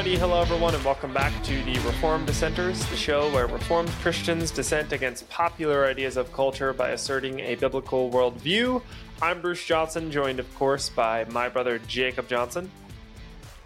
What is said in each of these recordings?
Alrighty, hello everyone, and welcome back to the Reformed Dissenters, the show where Reformed Christians dissent against popular ideas of culture by asserting a biblical worldview. I'm Bruce Johnson, joined, of course, by my brother Jacob Johnson.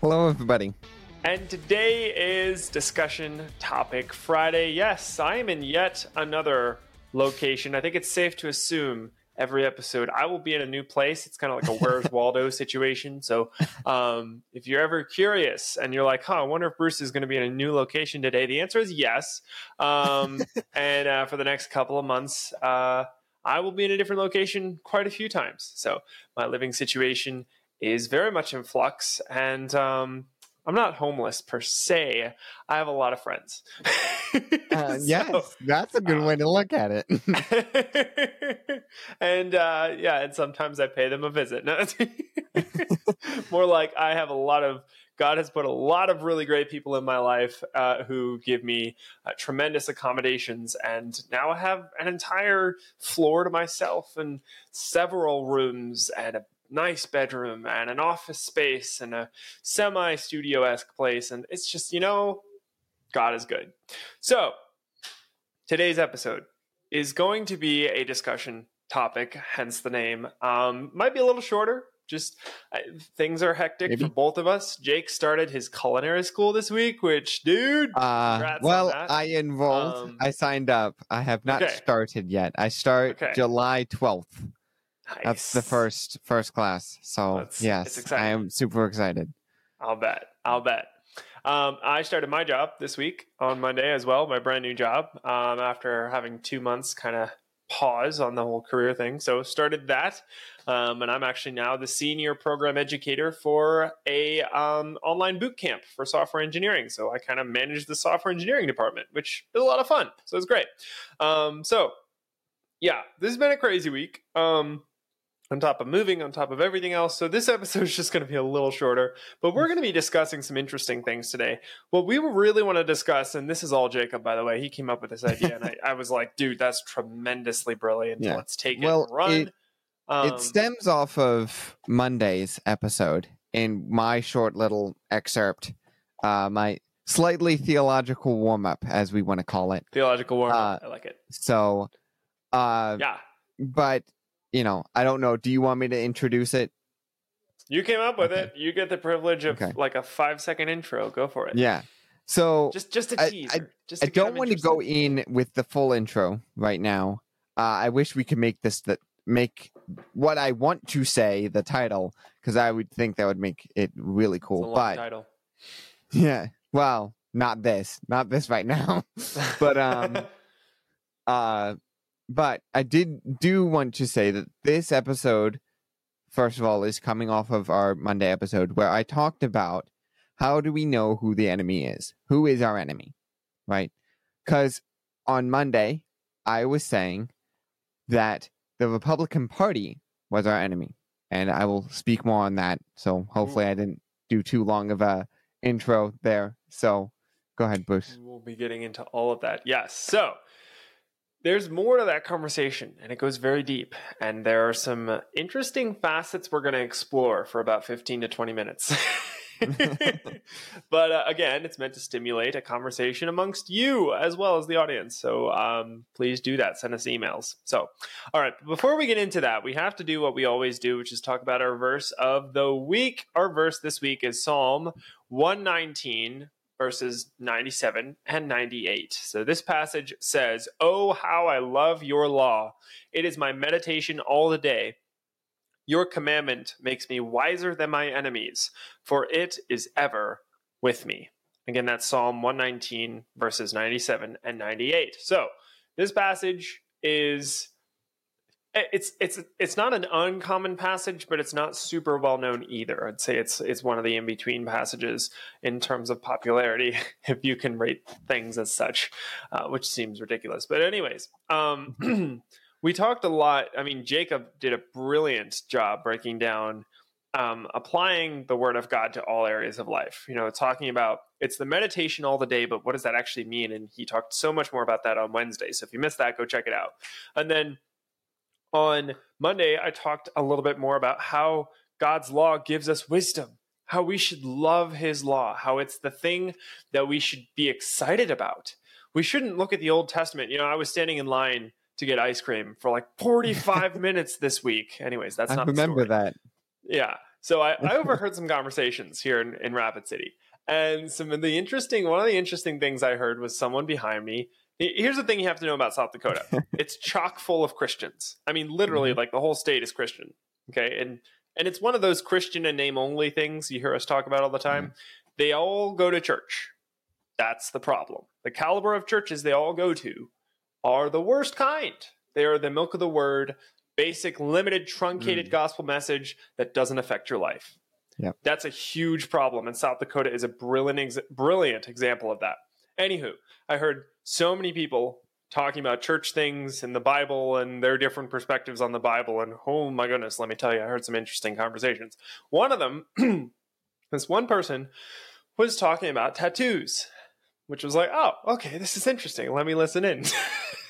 Hello, everybody. And today is discussion topic Friday. Yes, I am in yet another location. I think it's safe to assume every episode I will be in a new place. It's kind of like a Where's Waldo situation. So um, if you're ever curious and you're like, huh, I wonder if Bruce is going to be in a new location today, the answer is yes. Um, and uh, for the next couple of months, uh, I will be in a different location quite a few times. So my living situation is very much in flux. And um, I'm not homeless per se. I have a lot of friends. uh, yes, that's a good uh, way to look at it. and uh, yeah, and sometimes I pay them a visit. No, more like I have a lot of. God has put a lot of really great people in my life uh, who give me uh, tremendous accommodations, and now I have an entire floor to myself and several rooms and a nice bedroom and an office space and a semi studio esque place. And it's just, you know, God is good. So, today's episode is going to be a discussion topic, hence the name. Um, might be a little shorter. Just uh, things are hectic Maybe. for both of us. Jake started his culinary school this week, which, dude, uh, well, I enrolled. Um, I signed up. I have not okay. started yet. I start okay. July twelfth. Nice. That's the first first class. So That's, yes, I am super excited. I'll bet. I'll bet. Um, I started my job this week on Monday as well, my brand new job. Um, after having two months, kind of pause on the whole career thing. So started that, um, and I'm actually now the senior program educator for a um, online boot camp for software engineering. So I kind of manage the software engineering department, which is a lot of fun. So it's great. Um, so yeah, this has been a crazy week. Um, on top of moving, on top of everything else. So this episode is just going to be a little shorter, but we're going to be discussing some interesting things today. What we really want to discuss, and this is all Jacob, by the way, he came up with this idea, and I, I was like, dude, that's tremendously brilliant. Yeah. Let's take it well, and run. It, um, it stems off of Monday's episode in my short little excerpt, uh, my slightly theological warm up, as we want to call it. Theological warm up. Uh, I like it. So, uh, yeah. But you know, I don't know. Do you want me to introduce it? You came up with okay. it. You get the privilege of okay. like a five second intro. Go for it. Yeah. So just just a teaser. I, I, just I don't want to go in with the full intro right now. Uh, I wish we could make this that make what I want to say the title because I would think that would make it really cool. but title. Yeah. Well, not this, not this right now. but um, uh, but I did do want to say that this episode, first of all, is coming off of our Monday episode where I talked about how do we know who the enemy is? Who is our enemy? Right? Because on Monday, I was saying that the Republican Party was our enemy. And I will speak more on that. So hopefully mm. I didn't do too long of a intro there. So go ahead, Bruce. We'll be getting into all of that. Yes. So there's more to that conversation and it goes very deep. And there are some interesting facets we're going to explore for about 15 to 20 minutes. But uh, again it's meant to stimulate a conversation amongst you as well as the audience. So um, please do that. Send us emails. So all right. Before we get into that we have to do what we always do which is talk about our verse of the week. Our verse this week is psalm 119 verses 97 and 98. So this passage says, Oh, how I love your law! It is my meditation all the day. Your commandment makes me wiser than my enemies, for it is ever with me. Again, that's Psalm 119, verses 97 and 98. So this passage is it's it's it's not an uncommon passage, but it's not super well known either. I'd say it's it's one of the in between passages in terms of popularity, if you can rate things as such, uh, which seems ridiculous. But anyways, um, we talked a lot. I mean, Jacob did a brilliant job breaking down. Um, applying the word of God to all areas of life. You know, talking about it's the meditation all the day, but what does that actually mean? And he talked so much more about that on Wednesday. So if you missed that, go check it out. And then on Monday, I talked a little bit more about how God's law gives us wisdom, how we should love his law, how it's the thing that we should be excited about. We shouldn't look at the Old Testament. You know, I was standing in line to get ice cream for like 45 minutes this week. Anyways, that's I not remember that. Yeah. So I, I overheard some conversations here in, in Rapid City. And some of the interesting, one of the interesting things I heard was someone behind me. Here's the thing you have to know about South Dakota it's chock full of Christians. I mean, literally, Mm-hmm. like the whole state is Christian. Okay. And, and it's one of those Christian and name only things you hear us talk about all the time. Mm-hmm. They all go to church. That's the problem. The caliber of churches they all go to are the worst kind. They are the milk of the word, basic, limited, truncated Mm. gospel message that doesn't affect your life. Yep. That's a huge problem, and South Dakota is a brilliant, ex- brilliant example of that. Anywho, I heard so many people talking about church things and the Bible and their different perspectives on the Bible, and oh my goodness, let me tell you, I heard some interesting conversations. One of them, this one person, was talking about tattoos, which was like, oh, okay, this is interesting. Let me listen in.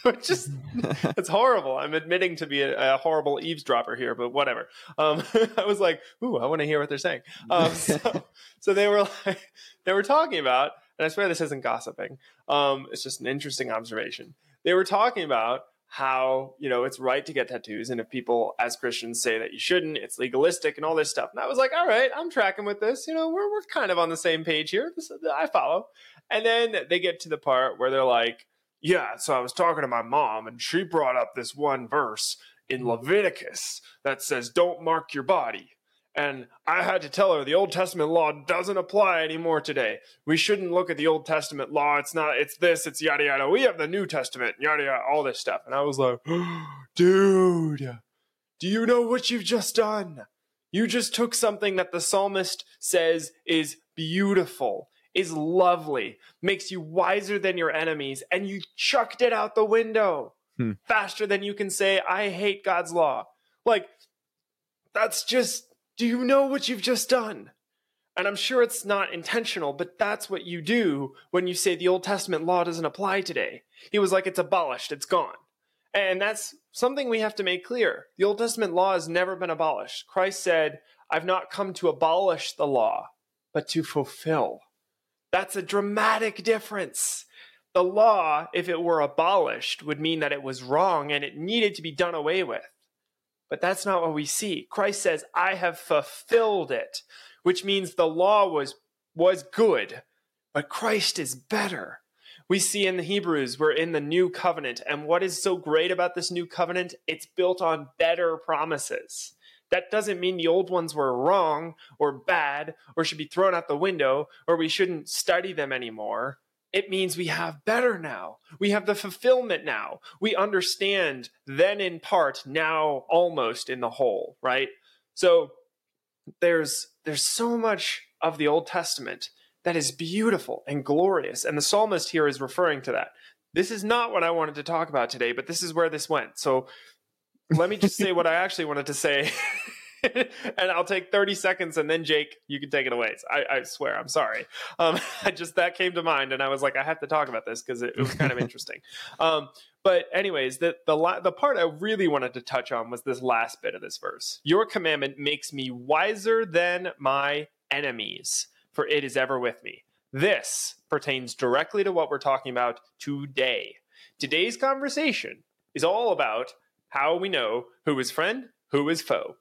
Which is it's horrible. I'm admitting to be a, a horrible eavesdropper here, but whatever. Um, I was like, ooh, I want to hear what they're saying. Um, so, so they were like, they were talking about, and I swear this isn't gossiping. Um, it's just an interesting observation. They were talking about how you know it's right to get tattoos, and if people as Christians say that you shouldn't, it's legalistic and all this stuff. And I was like, all right, I'm tracking with this. You know, we're we're kind of on the same page here. This, I follow. And then they get to the part where they're like yeah, so I was talking to my mom, and she brought up this one verse in Leviticus that says, Don't mark your body. And I had to tell her the Old Testament law doesn't apply anymore today. We shouldn't look at the Old Testament law. It's not, it's this, it's yada yada. We have the New Testament, yada yada, all this stuff. And I was like, dude, do you know what you've just done? You just took something that the psalmist says is beautiful, is lovely, makes you wiser than your enemies, and you chucked it out the window Hmm. faster than you can say, I hate God's law. Like, that's just, do you know what you've just done? And I'm sure it's not intentional, but that's what you do when you say the Old Testament law doesn't apply today. He was like, it's abolished, it's gone. And that's something we have to make clear. The Old Testament law has never been abolished. Christ said, I've not come to abolish the law, but to fulfill. That's a dramatic difference. The law, if it were abolished, would mean that it was wrong and it needed to be done away with. But that's not what we see. Christ says, I have fulfilled it, which means the law was, was good, but Christ is better. We see in the Hebrews, we're in the new covenant. And what is so great about this new covenant? It's built on better promises. That doesn't mean the old ones were wrong or bad or should be thrown out the window or we shouldn't study them anymore. It means we have better now. We have the fulfillment now. We understand then in part, now almost in the whole, right? So there's there's so much of the Old Testament that is beautiful and glorious. And the psalmist here is referring to that. This is not what I wanted to talk about today, but this is where this went. So let me just say what I actually wanted to say. and I'll take 30 seconds and then Jake, you can take it away. I, I swear, I'm sorry. Um, I just, that came to mind and I was like, I have to talk about this because it, it, was kind of interesting. Um, but anyways, the, the, la- the part I really wanted to touch on was this last bit of this verse. Your commandment makes me wiser than my enemies, for it is ever with me. This pertains directly to what we're talking about today. Today's conversation is all about how we know who is friend, who is foe.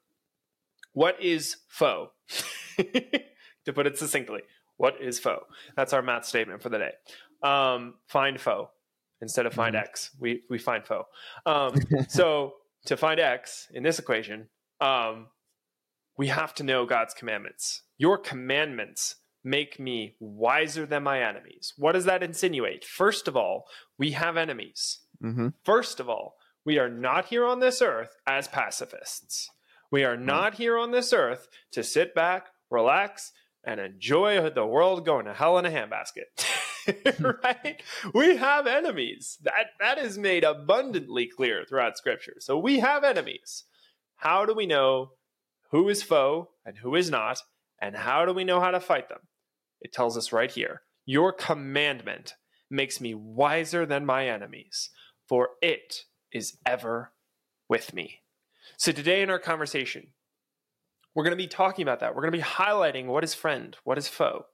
What is foe? to put it succinctly, what is foe? That's our math statement for the day. Um, find foe instead of find x. We we find foe. Um, so to find x in this equation, um, we have to know God's commandments. Your commandments make me wiser than my enemies. What does that insinuate? First of all, we have enemies. Mm-hmm. First of all, we are not here on this earth as pacifists. We are hmm. not here on this earth to sit back, relax, and enjoy the world going to hell in a handbasket. Hmm. right? We have enemies. That that is made abundantly clear throughout scripture. So we have enemies. How do we know who is foe and who is not? And how do we know how to fight them? It tells us right here. Your commandment makes me wiser than my enemies, for it is ever with me. So today in our conversation, we're going to be talking about that. We're going to be highlighting what is friend, what is foe,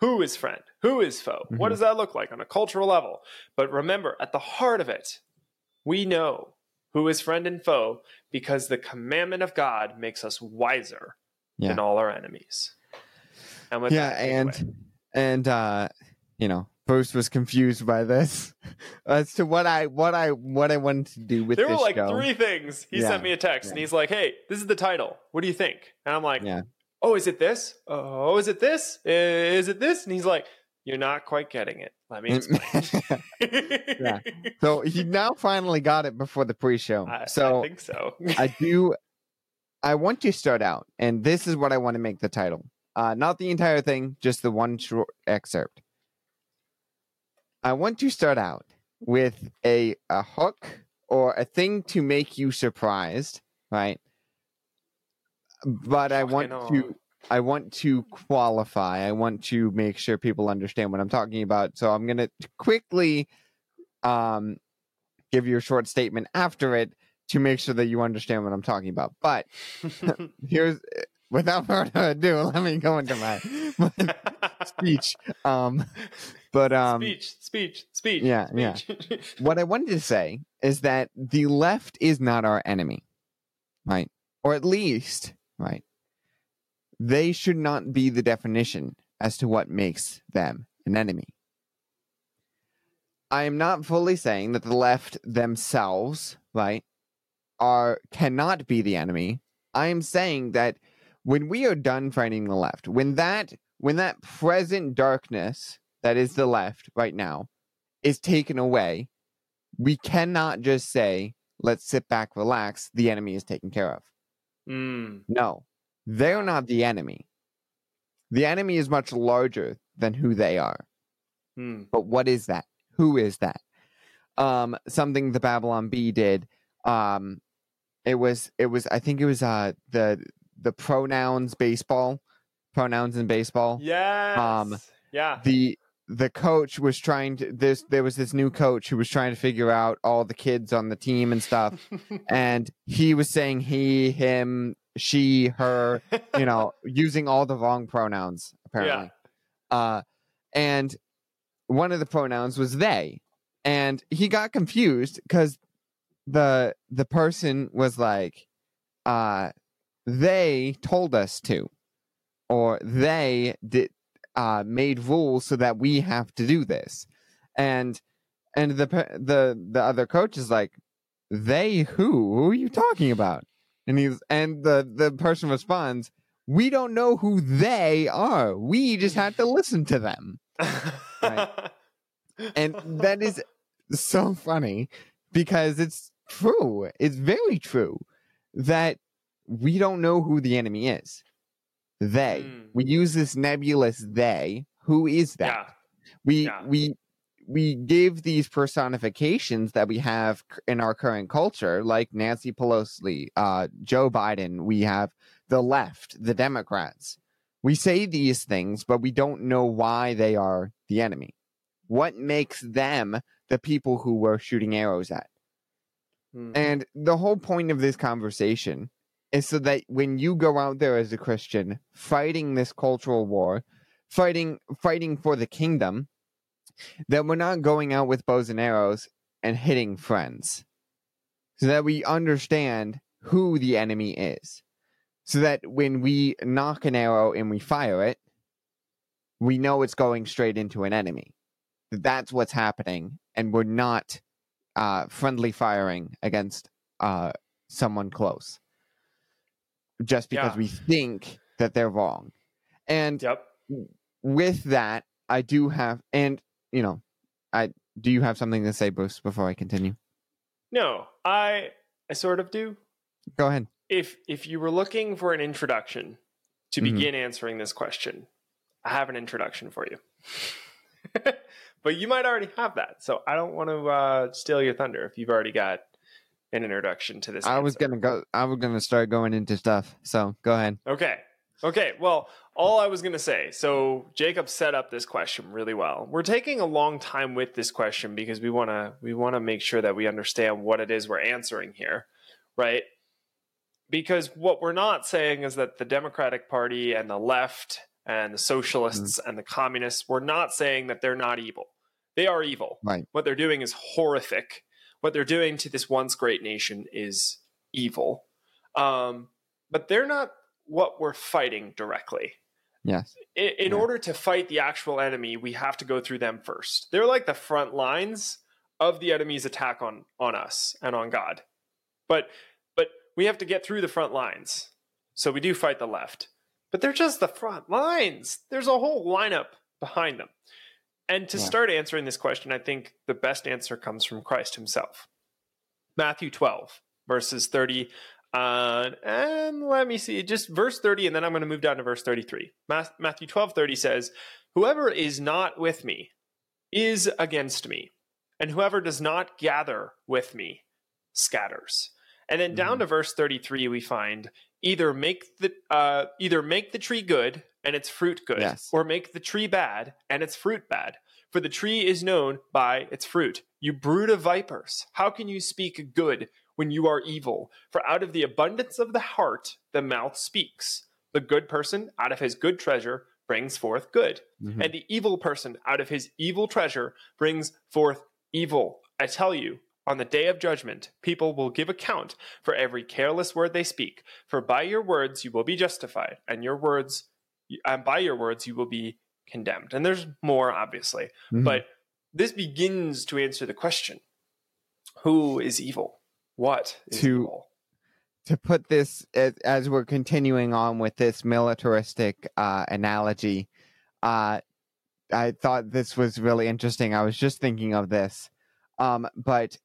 who is friend, who is foe, Mhm. what does that look like on a cultural level. But remember, at the heart of it, we know who is friend and foe because the commandment of God makes us wiser than all our enemies. And with yeah, that, and away. and uh, you know, Bruce was confused by this as to what I what I what I wanted to do with there were like show. three things. He Yeah, sent me a text and he's like, "Hey, this is the title. What do you think?" And I'm like, Yeah. "Oh, is it this? Oh, is it this? Is it this?" And he's like, "You're not quite getting it. Let me explain." Yeah. so he now finally got it before the pre-show. I, so I think so. I do. I want to start out, and this is what I want to make the title. Uh, not the entire thing, just the one short excerpt. I want to start out with a a hook or a thing to make you surprised, right? But I want to I want to qualify. I want to make sure people understand what I'm talking about. So I'm gonna quickly um give you a short statement after it to make sure that you understand what I'm talking about. But here's without further ado, let me go into my, my speech. Um but um speech, speech, speech. yeah, yeah. what I wanted to say is that the left is not our enemy, right? Or at least, right? They should not be the definition as to what makes them an enemy. I am not fully saying that the left themselves, right, are cannot be the enemy. I am saying that when we are done fighting the left, when that when that present darkness that is the left right now is taken away, we cannot just say, let's sit back, relax, the enemy is taken care of. Mm, No, they're not the enemy. The enemy is much larger than who they are. mm. But what is that? Who is that? Um, something the Babylon Bee did. Um, it was it was I think it was uh the the pronouns baseball, pronouns in baseball. Yes. yeah. the the coach was trying to this there was this new coach who was trying to figure out all the kids on the team and stuff and he was saying he him she her you know using all the wrong pronouns apparently uh and one of the pronouns was they and he got confused because the the person was like uh they told us to or they did uh made rules so that we have to do this. And and the the the other coach is like they who? Who are you talking about? And he's and the the person responds we don't know who they are. We just have to listen to them. And that is so funny because it's true. It's very true that we don't know who the enemy is they Mm. we use this nebulous they who is that yeah. we Yeah. we we give these personifications that we have in our current culture like nancy pelosi uh, joe biden we have the left the democrats we say these things but we don't know why they are the enemy what makes them the people who we're shooting arrows at Mm. and the whole point of this conversation is so that when you go out there as a Christian fighting this cultural war, fighting fighting for the kingdom, that we're not going out with bows and arrows and hitting friends. So that we understand who the enemy is. So that when we nock an arrow and we fire it, we know it's going straight into an enemy. That That's what's happening, and we're not uh, friendly firing against uh, someone close just because Yeah. we think that they're wrong. And Yep. with that, I do have, and you know, I do you have something to say, Bruce, before I continue? No, I I sort of do. Go ahead. If if you were looking for an introduction to Mhm. begin answering this question, I have an introduction for you. but you might already have that, so I don't want to uh, steal your thunder if you've already got an introduction to this. I was gonna go. I was gonna start going into stuff. So go ahead. Okay. Okay. Well, all I was going to say so Jacob set up this question really well. We're taking a long time with this question because we want to we want to make sure that we understand what it is we're answering here, right? because what we're not saying is that the Democratic Party and the left and the socialists mm. and the communists, we're not saying that they're not evil. They are evil. Right. What they're doing is horrific. What they're doing to this once great nation is evil. Um, but they're not what we're fighting directly. Yes. In, in yeah. order to fight the actual enemy, we have to go through them first. They're like the front lines of the enemy's attack on on us and on God. But but we have to get through the front lines. So we do fight the left. But they're just the front lines. There's a whole lineup behind them. And to yeah. start answering this question, I think the best answer comes from Christ himself. Matthew 12, verses 30 uh, and let me see, just verse 30, and then I'm going to move down to verse 33. Matthew 12, 30 says, Whoever is not with me is against me, and whoever does not gather with me scatters. And then down mm-hmm. to verse 33, we find either make the uh, either make the tree good and its fruit good, yes. or make the tree bad and its fruit bad. For the tree is known by its fruit. You brood of vipers, how can you speak good when you are evil. For out of the abundance of the heart, the mouth speaks. The good person out of his good treasure brings forth good, mm-hmm. and the evil person out of his evil treasure brings forth evil. I tell you, on the day of judgment, people will give account for every careless word they speak. For by your words you will be justified, and your words, and by your words you will be condemned. And there's more, obviously, mm-hmm. but this begins to answer the question: Who is evil? What to evil? to put this as, as, we're continuing on with this militaristic uh, analogy? Uh, I thought this was really interesting. I was just thinking of this, um, but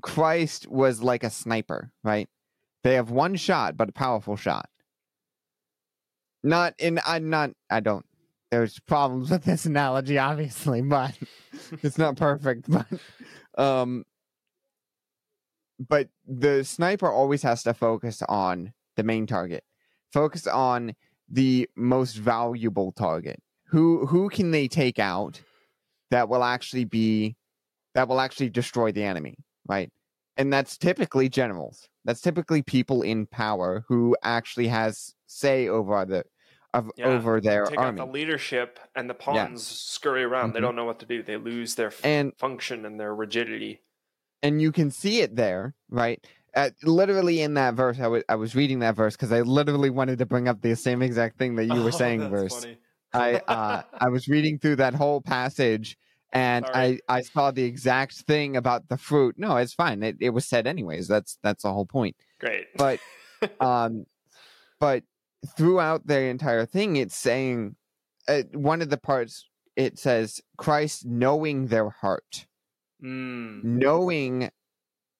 Christ was like a sniper, right? They have one shot, but a powerful shot. Not in. I'm not. I don't. There's problems with this analogy, obviously, but it's not perfect. But um, but the sniper always has to focus on the main target. Focus on the most valuable target. Who who can they take out that will actually be that will actually destroy the enemy, right? And that's typically generals. That's typically people in power who actually has say over the of yeah, over their take army. Out the leadership and the pawns yeah. scurry around. Mm-hmm. They don't know what to do. They lose their f- and, function and their rigidity and you can see it there, right? Uh, literally in that verse, I, w- I was reading that verse because I literally wanted to bring up the same exact thing that you were oh, saying. verse. I uh, I was reading through that whole passage and I, I saw the exact thing about the fruit. No, it's fine. It it was said anyways. That's that's the whole point. Great. But um, but throughout the entire thing, it's saying uh, one of the parts it says Christ knowing their heart mm. knowing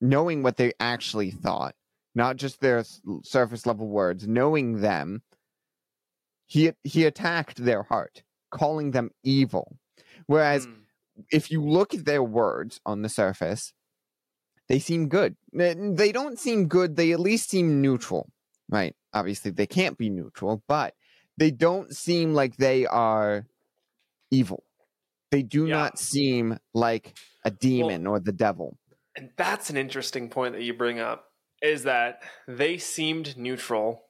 knowing what they actually thought, not just their surface level words, knowing them. He he attacked their heart, calling them evil. Whereas mm. If you look at their words on the surface, they seem good. They don't seem good, they at least seem neutral, right? Obviously, they can't be neutral, but they don't seem like they are evil. They do yeah. not seem like a demon well, or the devil. And that's an interesting point that you bring up is that they seemed neutral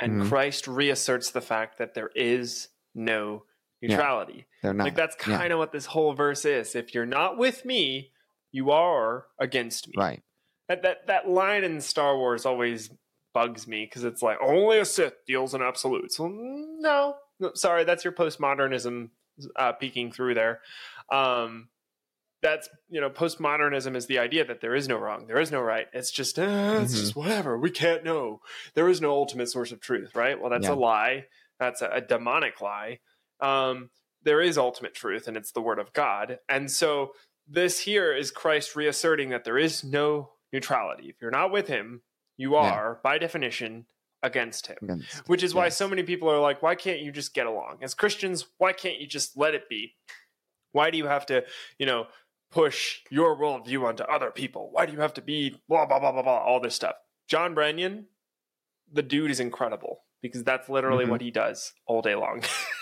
and mm-hmm. Christ reasserts the fact that there is no neutrality. Yeah, they're not. Like that's kind of yeah. what this whole verse is. If you're not with me, you are against me. Right. That that that line in Star Wars always bugs me because it's like only a Sith deals in absolutes. Well, no, no sorry, that's your postmodernism uh, peeking through there. Um, that's you know postmodernism is the idea that there is no wrong there is no right it's just uh, it's mm-hmm. just whatever we can't know there is no ultimate source of truth right well that's yeah. a lie that's a, a demonic lie um, there is ultimate truth and it's the word of god and so this here is christ reasserting that there is no neutrality if you're not with him you are yeah. by definition against him against, which is yes. why so many people are like why can't you just get along as christians why can't you just let it be why do you have to you know push your worldview onto other people? Why do you have to be blah, blah, blah, blah, blah, all this stuff? John Brennan, the dude is incredible because that's literally mm-hmm. what he does all day long.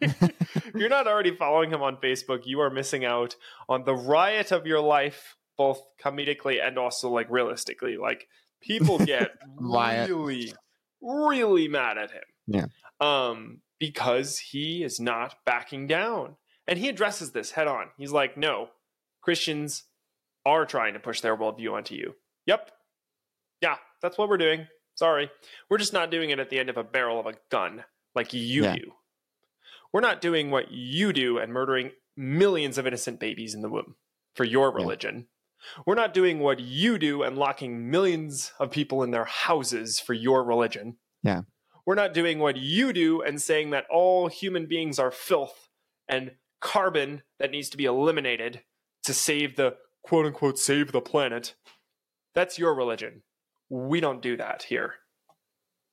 if you're not already following him on Facebook, you are missing out on the riot of your life, both comedically and also like realistically. Like people get really, really mad at him. Yeah. Um, because he is not backing down. And he addresses this head on. He's like, no, Christians are trying to push their worldview onto you. Yep. Yeah, that's what we're doing. Sorry. We're just not doing it at the end of a barrel of a gun like you Yeah. do. We're not doing what you do and murdering millions of innocent babies in the womb for your Yeah. religion. We're not doing what you do and locking millions of people in their houses for your religion. Yeah. We're not doing what you do and saying that all human beings are filth and carbon that needs to be eliminated to save the quote unquote save the planet. That's your religion. We don't do that here.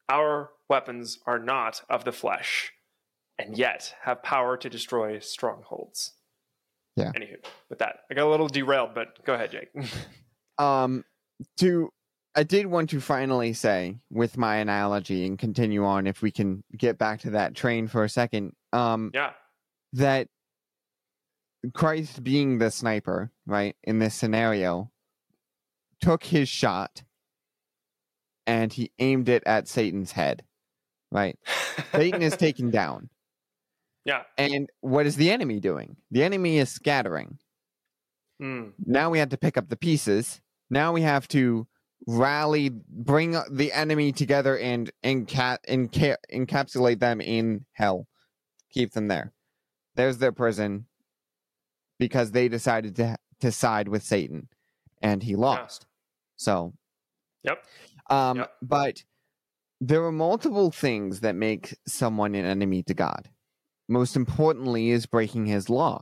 Our weapons are not of the flesh and yet have power to destroy strongholds. Yeah. Anywho, with that, I got a little derailed, but go ahead, Jake. um to i did want to finally say with my analogy and continue on if we can get back to that train for a second um yeah. that christ being the sniper right in this scenario took his shot and he aimed it at satan's head right satan is taken down Yeah. and what is the enemy doing the enemy is scattering Mm. now we have to pick up the pieces. Now we have to rally, bring the enemy together, and enca- enca- encapsulate them in hell. Keep them there. There's their prison because they decided to to side with Satan, and he lost. So, Yep. Um, Yep. but there are multiple things that make someone an enemy to God. Most importantly, is breaking His law.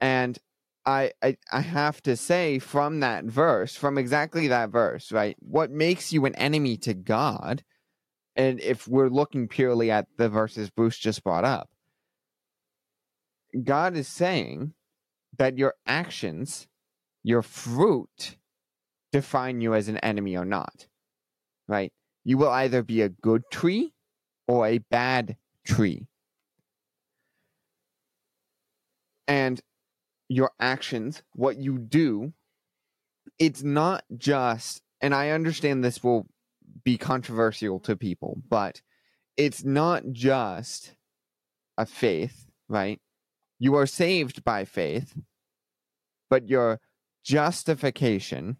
And I, I I have to say from that verse, from exactly that verse, right? What makes you an enemy to God? And if we're looking purely at the verses Bruce just brought up, God is saying that your actions, your fruit, define you as an enemy or not. Right? You will either be a good tree or a bad tree. And your actions, what you do, it's not just, and I understand this will be controversial to people, but it's not just a faith, right? You are saved by faith, but your justification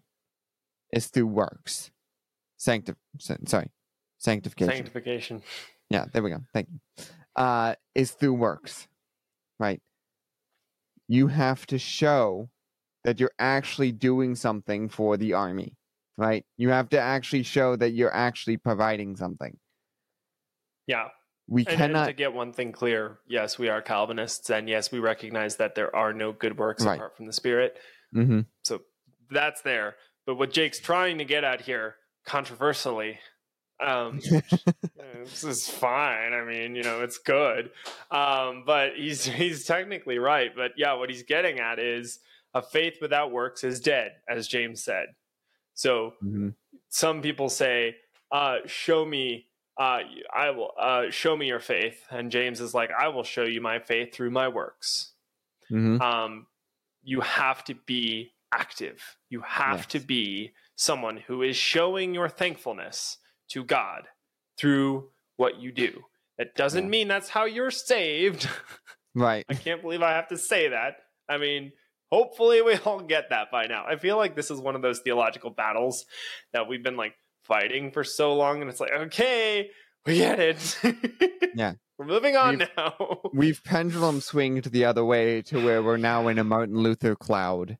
is through works. Sanctif- sorry, sanctification. Sanctification. Yeah, there we go. Thank you. Uh, is through works, right? You have to show that you're actually doing something for the army, right? You have to actually show that you're actually providing something. Yeah. We And, and cannot. to get one thing clear, yes, we are Calvinists, and yes, we recognize that there are no good works Right. apart from the Spirit. Mhm. So that's there. But what Jake's trying to get at here, controversially, um, this is fine. I mean, you know, it's good. Um, but he's he's technically right. But yeah, what he's getting at is a faith without works is dead, as James said. So Mhm. some people say, uh, "Show me." Uh, I will uh, show me your faith, and James is like, "I will show you my faith through my works." Mhm. um, you have to be active. You have Yes. to be someone who is showing your thankfulness to God through what you do. That doesn't Yeah. mean that's how you're saved. Right. I can't believe I have to say that. I mean, hopefully we all get that by now. I feel like this is one of those theological battles that we've been like fighting for so long, and it's like, okay, we get it. Yeah. We're moving on We've- now. We've pendulum swinged the other way to where we're now in a Martin Luther cloud.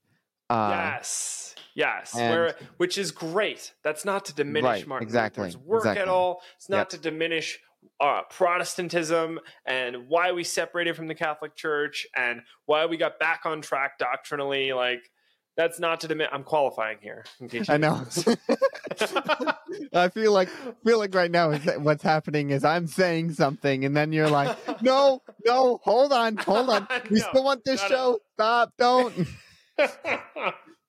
Uh, yes yes where, which is great that's not to diminish Right, martin exactly, luther's work at all it's not Yep. to diminish uh, protestantism and why we separated from the catholic church and why we got back on track doctrinally like that's not to diminish i'm qualifying here in case I know. I feel like feel like right now is that what's happening is I'm saying something and then you're like, no, no, hold on, hold on. We No, still want this show. Stop, don't,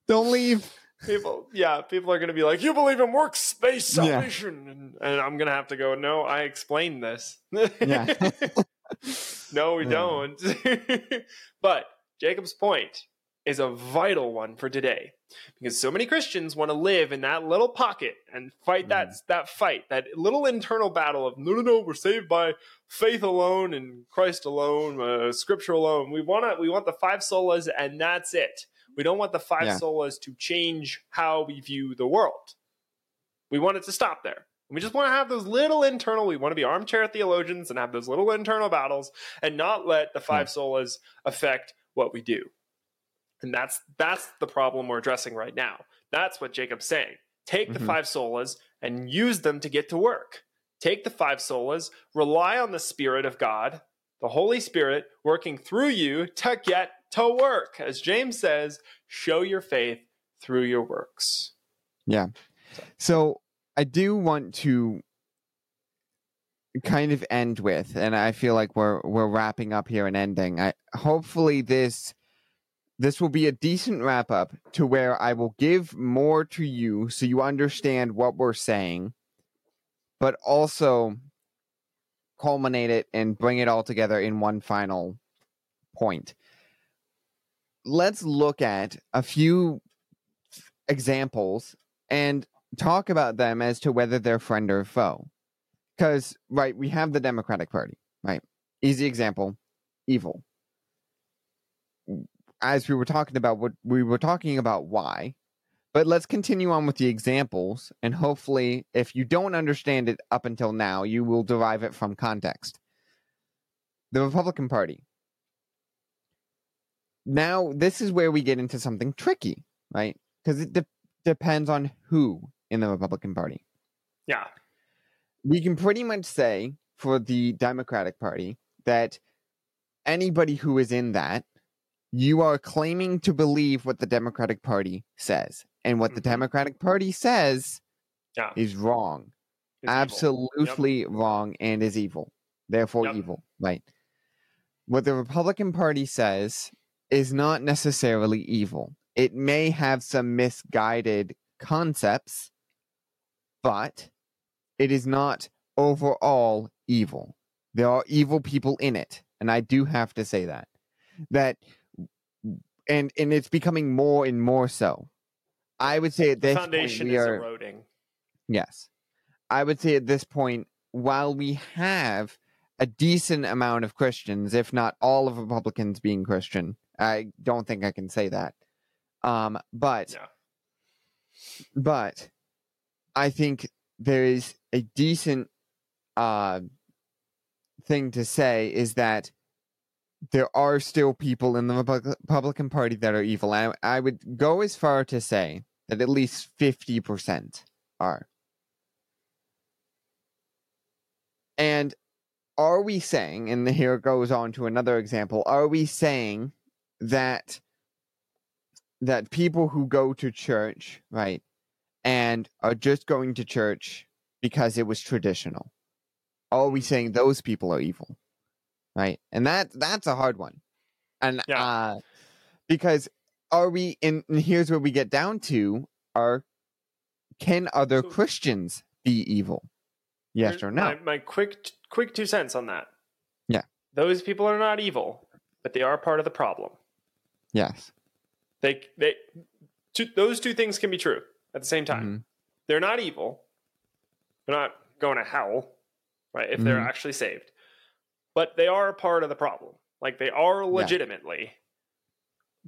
don't leave. people yeah people are going to be like you believe in works-based Yeah. salvation and, and i'm going to have to go no i explained this Yeah. no we Yeah. don't but jacob's point is a vital one for today because so many Christians want to live in that little pocket and fight that that fight, that little internal battle of no, no, no, we're saved by faith alone and Christ alone, uh, Scripture alone. We want to we want the five solas and that's it. We don't want the five Yeah. solas to change how we view the world. We want it to stop there. We just want to have those little internal. We want to be armchair theologians and have those little internal battles, and not let the five solas affect what we do. And that's that's the problem we're addressing right now. That's what Jacob's saying. Take the Mhm. five solas and use them to get to work. Take the five solas, rely on the Spirit of God, the Holy Spirit working through you to get to work. As James says, show your faith through your works. Yeah. So I do want to kind of end with, and I feel like we're we're wrapping up here and ending. I hopefully this this will be a decent wrap up to where I will give more to you so you understand what we're saying, but also culminate it and bring it all together in one final point. Let's look at a few examples and talk about them as to whether they're friend or foe. Because, right, we have the Democratic Party, right? Easy example evil. As we were talking about what we were talking about why, but let's continue on with the examples, and hopefully, if you don't understand it up until now, you will derive it from context. The Republican Party. Now, this is where we get into something tricky, right? Because it de- depends on who in the Republican Party. Yeah. We can pretty much say for the Democratic Party that anybody who is in that, you are claiming to believe what the Democratic Party says. And what the Mhm. Democratic Party says Yeah. is wrong. Absolutely wrong and is evil. Therefore, Yep. evil, right? What the Republican Party says is not necessarily evil. It may have some misguided concepts, but it is not overall evil. There are evil people in it, and I do have to say that. That and and it's becoming more and more so. I would say at The this foundation point we is are eroding. Yes. I would say at this point, while we have a decent amount of Christians, if not all of Republicans being Christian, I don't think I can say that. Um, but Yeah. but I think there is a decent uh, thing to say is that there are still people in the Republican Party that are evil. And I, would go as far to say that at least 50% are. And are we saying, and here it goes on to another example, are we saying that that people who go to church, right, and are just going to church because it was traditional, are we saying those people are evil? Right? And that that's a hard one. And Yeah. uh because are we and and here's where we get down to are can other So- Christians be evil? Yes or no? My, my quick quick two cents on that. Yeah. Those people are not evil, but they are part of the problem. Yes. They they two, those two things can be true at the same time. Mhm. They're not evil. They're not going to hell, right? If they're Mhm. actually saved. But they are a part of the problem. Like they are legitimately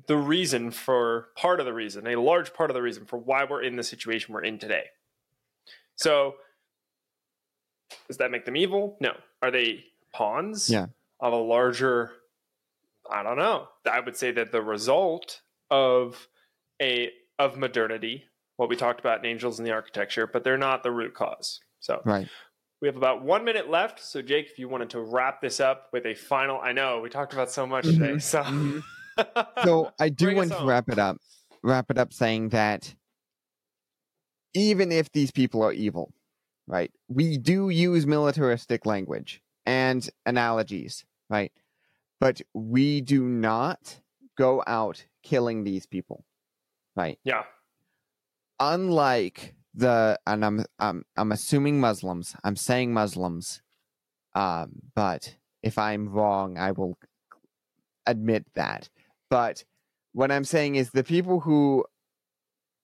the reason for part of the reason, a large part of the reason for why we're in the situation we're in today. So does that make them evil? No. Are they pawns Yeah. of a larger I don't know. I would say that the result of a of modernity, what we talked about in Angels in the Architecture, but they're not the root cause. So Right. We have about one minute left. So Jake, if you wanted to wrap this up with a final, I know we talked about so much today. Mhm, So, mhm. So I do Bring want to home. wrap it up. Wrap it up saying that even if these people are evil, right? We do use militaristic language and analogies, right? But we do not go out killing these people, right? yeah, Unlike the and I'm I'm I'm assuming Muslims. I'm saying Muslims. Um, but if I'm wrong, I will admit that. But what I'm saying is the people who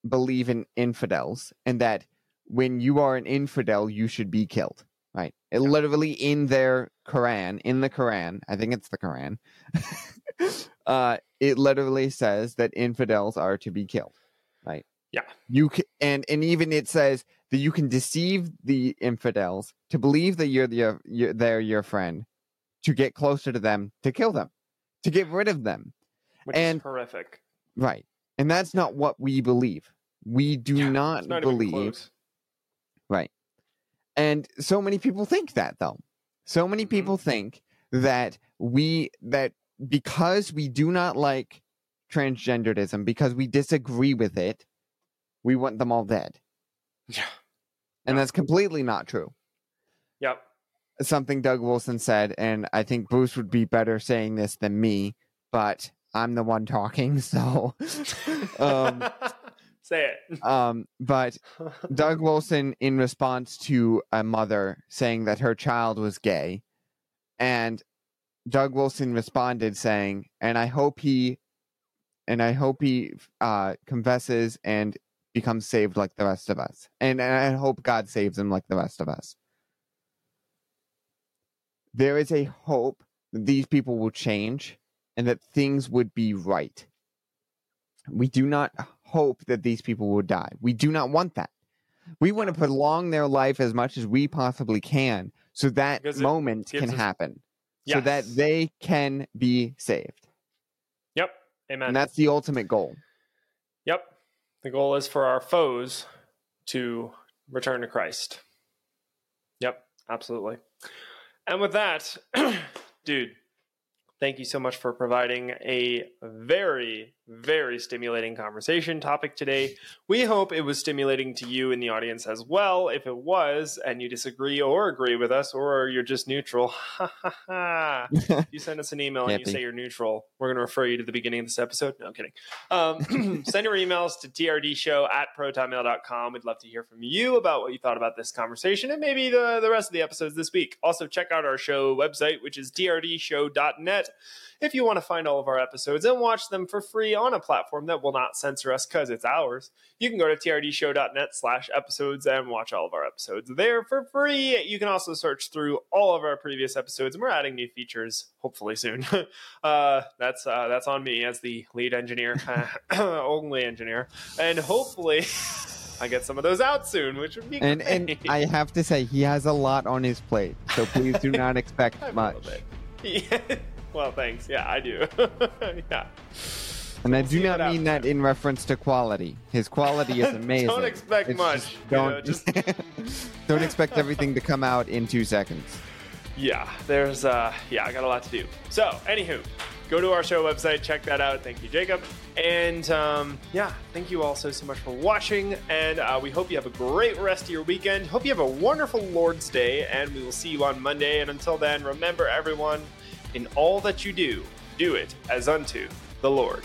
believe in infidels and that when you are an infidel, you should be killed. Right? It Yeah. literally in their Quran, in the Quran, I think it's the Quran. uh, it literally says that infidels are to be killed. Right? Yeah. You can, and and even it says that you can deceive the infidels to believe that you're the you're, they're your friend, to get closer to them, to kill them, to get rid of them. which and- is horrific. Right. And that's not what we believe. We do Yeah, not, not believe. Right. And so many people think that though. So many Mhm. people think that we that because we do not like transgenderism, because we disagree with it, we want them all dead. Yeah. And that's completely not true. Yep. Something Doug Wilson said, and I think Bruce would be better saying this than me, but I'm the one talking, so um Say it. um but Doug Wilson, in response to a mother saying that her child was gay, and Doug Wilson responded saying, "And I hope he, and I hope he uh, confesses and becomes saved like the rest of us, and, and I hope God saves him like the rest of us." There is a hope that these people will change and that things would be right. We do not hope that these people will die. We do not want that. We want to prolong their life as much as we possibly can so that Because moment can us- happen. So that they can be saved. Yep. Amen. And that's the ultimate goal. Yep. The goal is for our foes to return to Christ. Yep, absolutely. And with that, dude, thank you so much for providing a very, very stimulating conversation topic today. We hope it was stimulating to you in the audience as well. If it was, and you disagree or agree with us, or you're just neutral, ha ha ha. You send us an email and you say you're neutral, we're going to refer you to the beginning of this episode. No, I'm kidding. Um, send your emails to trdshow at protonmail.com. We'd love to hear from you about what you thought about this conversation and maybe the, the rest of the episodes this week. Also, check out our show website, which is trdshow.net. If you want to find all of our episodes and watch them for free on a platform that will not censor us because it's ours, you can go to trdshow.net slash episodes and watch all of our episodes there for free. You can also search through all of our previous episodes, and we're adding new features hopefully soon. uh, that's uh, that's on me as the lead engineer, only engineer, and hopefully I get some of those out soon, which would be And great. and I have to say he has a lot on his plate. So please do not expect I have a much. Yeah. Well, thanks. Yeah, I do. yeah. And I do not mean that in reference to quality. His quality is amazing. Don't expect It's much. just- you know, Don't just don't expect everything to come out in two seconds. yeah. There's uh yeah, I got a lot to do. So, anywho, go to our show website, check that out. Thank you, Jacob. And um, yeah, thank you all so so much for watching. And uh, we hope you have a great rest of your weekend. Hope you have a wonderful Lord's Day, and we will see you on Monday. And until then, remember everyone, in all that you do, do it as unto the Lord.